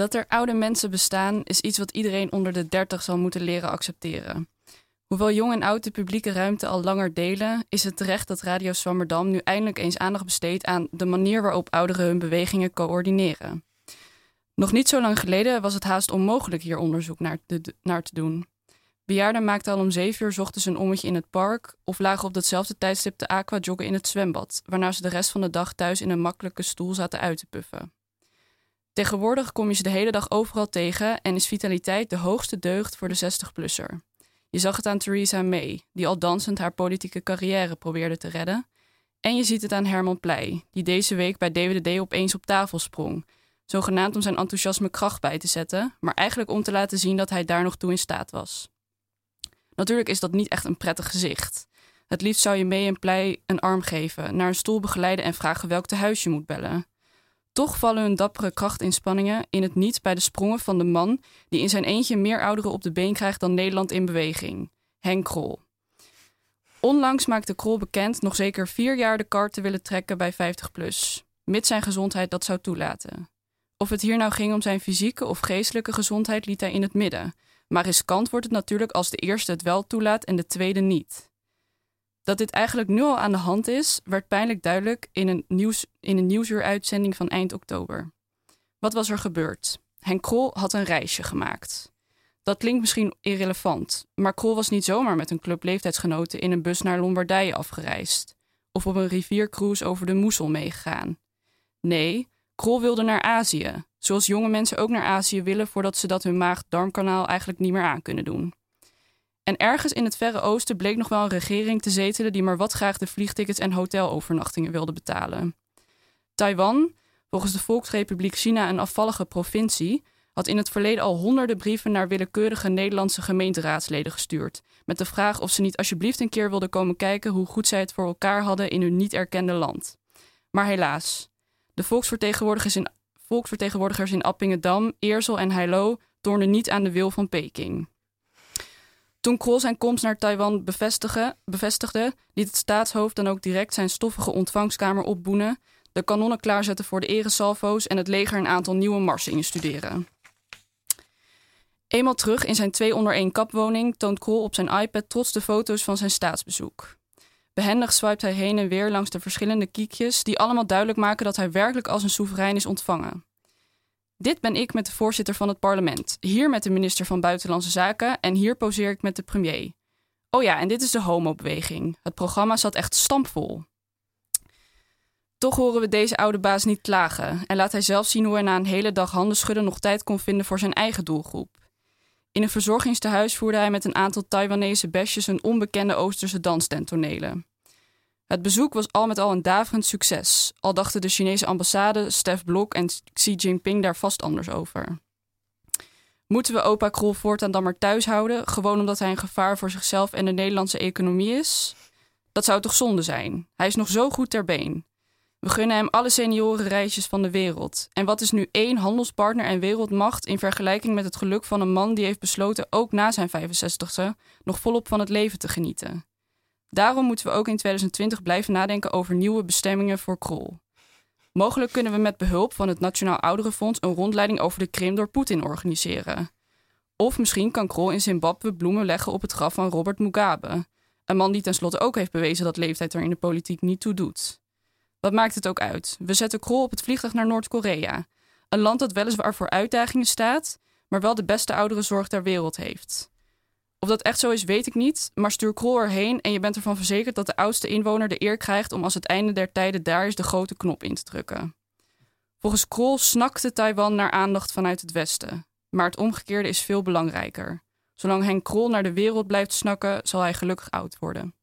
Dat er oude mensen bestaan is iets wat iedereen onder de 30 zal moeten leren accepteren. Hoewel jong en oud de publieke ruimte al langer delen, is het terecht dat Radio Swammerdam nu eindelijk eens aandacht besteedt aan de manier waarop ouderen hun bewegingen coördineren. Nog niet zo lang geleden was het haast onmogelijk hier onderzoek naar, te doen. Bejaarden maakten al om zeven uur ochtends een ommetje in het park of lagen op datzelfde tijdstip de aqua joggen in het zwembad, waarna ze de rest van de dag thuis in een makkelijke stoel zaten uit te puffen. Tegenwoordig kom je ze de hele dag overal tegen en is vitaliteit de hoogste deugd voor de 60-plusser. Je zag het aan Theresa May, die al dansend haar politieke carrière probeerde te redden. En je ziet het aan Herman Pleij, die deze week bij DWDD opeens op tafel sprong. Zogenaamd om zijn enthousiasme kracht bij te zetten, maar eigenlijk om te laten zien dat hij daar nog toe in staat was. Natuurlijk is dat niet echt een prettig gezicht. Het liefst zou je mee en Pleij een arm geven, naar een stoel begeleiden en vragen welk tehuis je moet bellen. Toch vallen hun dappere krachtinspanningen in het niet bij de sprongen van de man die in zijn eentje meer ouderen op de been krijgt dan Nederland in beweging, Henk Krol. Onlangs maakte Krol bekend nog zeker vier jaar de kar te willen trekken bij 50 plus, mits zijn gezondheid dat zou toelaten. Of het hier nou ging om zijn fysieke of geestelijke gezondheid liet hij in het midden, maar riskant wordt het natuurlijk als de eerste het wel toelaat en de tweede niet. Dat dit eigenlijk nu al aan de hand is, werd pijnlijk duidelijk in een, nieuws, in een nieuwsuuruitzending van eind oktober. Wat was er gebeurd? Henk Krol had een reisje gemaakt. Dat klinkt misschien irrelevant, maar Krol was niet zomaar met een club leeftijdsgenoten in een bus naar Lombardije afgereisd of op een riviercruise over de Moesel meegegaan. Nee, Krol wilde naar Azië, zoals jonge mensen ook naar Azië willen voordat ze dat hun maag-darmkanaal eigenlijk niet meer aan kunnen doen. En ergens in het Verre Oosten bleek nog wel een regering te zetelen die maar wat graag de vliegtickets en hotelovernachtingen wilde betalen. Taiwan, volgens de Volksrepubliek China een afvallige provincie, had in het verleden al honderden brieven naar willekeurige Nederlandse gemeenteraadsleden gestuurd. Met de vraag of ze niet alsjeblieft een keer wilden komen kijken hoe goed zij het voor elkaar hadden in hun niet erkende land. Maar helaas, de volksvertegenwoordigers in, volksvertegenwoordigers in Appingedam, Eersel en Heilo toornden niet aan de wil van Peking. Toen Krol zijn komst naar Taiwan bevestigde, liet het staatshoofd dan ook direct zijn stoffige ontvangstkamer opboenen, de kanonnen klaarzetten voor de eresalvo's en het leger een aantal nieuwe marsen instuderen. Eenmaal terug in zijn twee onder één kapwoning toont Krol op zijn iPad trots de foto's van zijn staatsbezoek. Behendig swipet hij heen en weer langs de verschillende kiekjes die allemaal duidelijk maken dat hij werkelijk als een soeverein is ontvangen. Dit ben ik met de voorzitter van het parlement, hier met de minister van Buitenlandse Zaken en hier poseer ik met de premier. Oh ja, en dit is de homobeweging. Het programma zat echt stampvol. Toch horen we deze oude baas niet klagen en laat hij zelf zien hoe hij na een hele dag handen schudden nog tijd kon vinden voor zijn eigen doelgroep. In een verzorgingstehuis voerde hij met een aantal Taiwanese besjes een onbekende Oosterse danstentonelen. Het bezoek was al met al een daverend succes, al dachten de Chinese ambassade, Stef Blok en Xi Jinping daar vast anders over. Moeten we opa Krol voortaan dan maar thuis houden, gewoon omdat hij een gevaar voor zichzelf en de Nederlandse economie is? Dat zou toch zonde zijn? Hij is nog zo goed ter been. We gunnen hem alle seniorenreisjes van de wereld. En wat is nu één handelspartner en wereldmacht in vergelijking met het geluk van een man die heeft besloten ook na zijn 65ste nog volop van het leven te genieten? Daarom moeten we ook in 2020 blijven nadenken over nieuwe bestemmingen voor Krol. Mogelijk kunnen we met behulp van het Nationaal Ouderenfonds een rondleiding over de Krim door Poetin organiseren. Of misschien kan Krol in Zimbabwe bloemen leggen op het graf van Robert Mugabe, een man die tenslotte ook heeft bewezen dat leeftijd er in de politiek niet toe doet. Wat maakt het ook uit? We zetten Krol op het vliegtuig naar Noord-Korea, een land dat weliswaar voor uitdagingen staat, maar wel de beste ouderenzorg ter wereld heeft. Of dat echt zo is, weet ik niet. Maar stuur Krol erheen en je bent ervan verzekerd dat de oudste inwoner de eer krijgt om als het einde der tijden daar is de grote knop in te drukken. Volgens Krol snakte Taiwan naar aandacht vanuit het Westen. Maar het omgekeerde is veel belangrijker. Zolang Henk Krol naar de wereld blijft snakken, zal hij gelukkig oud worden.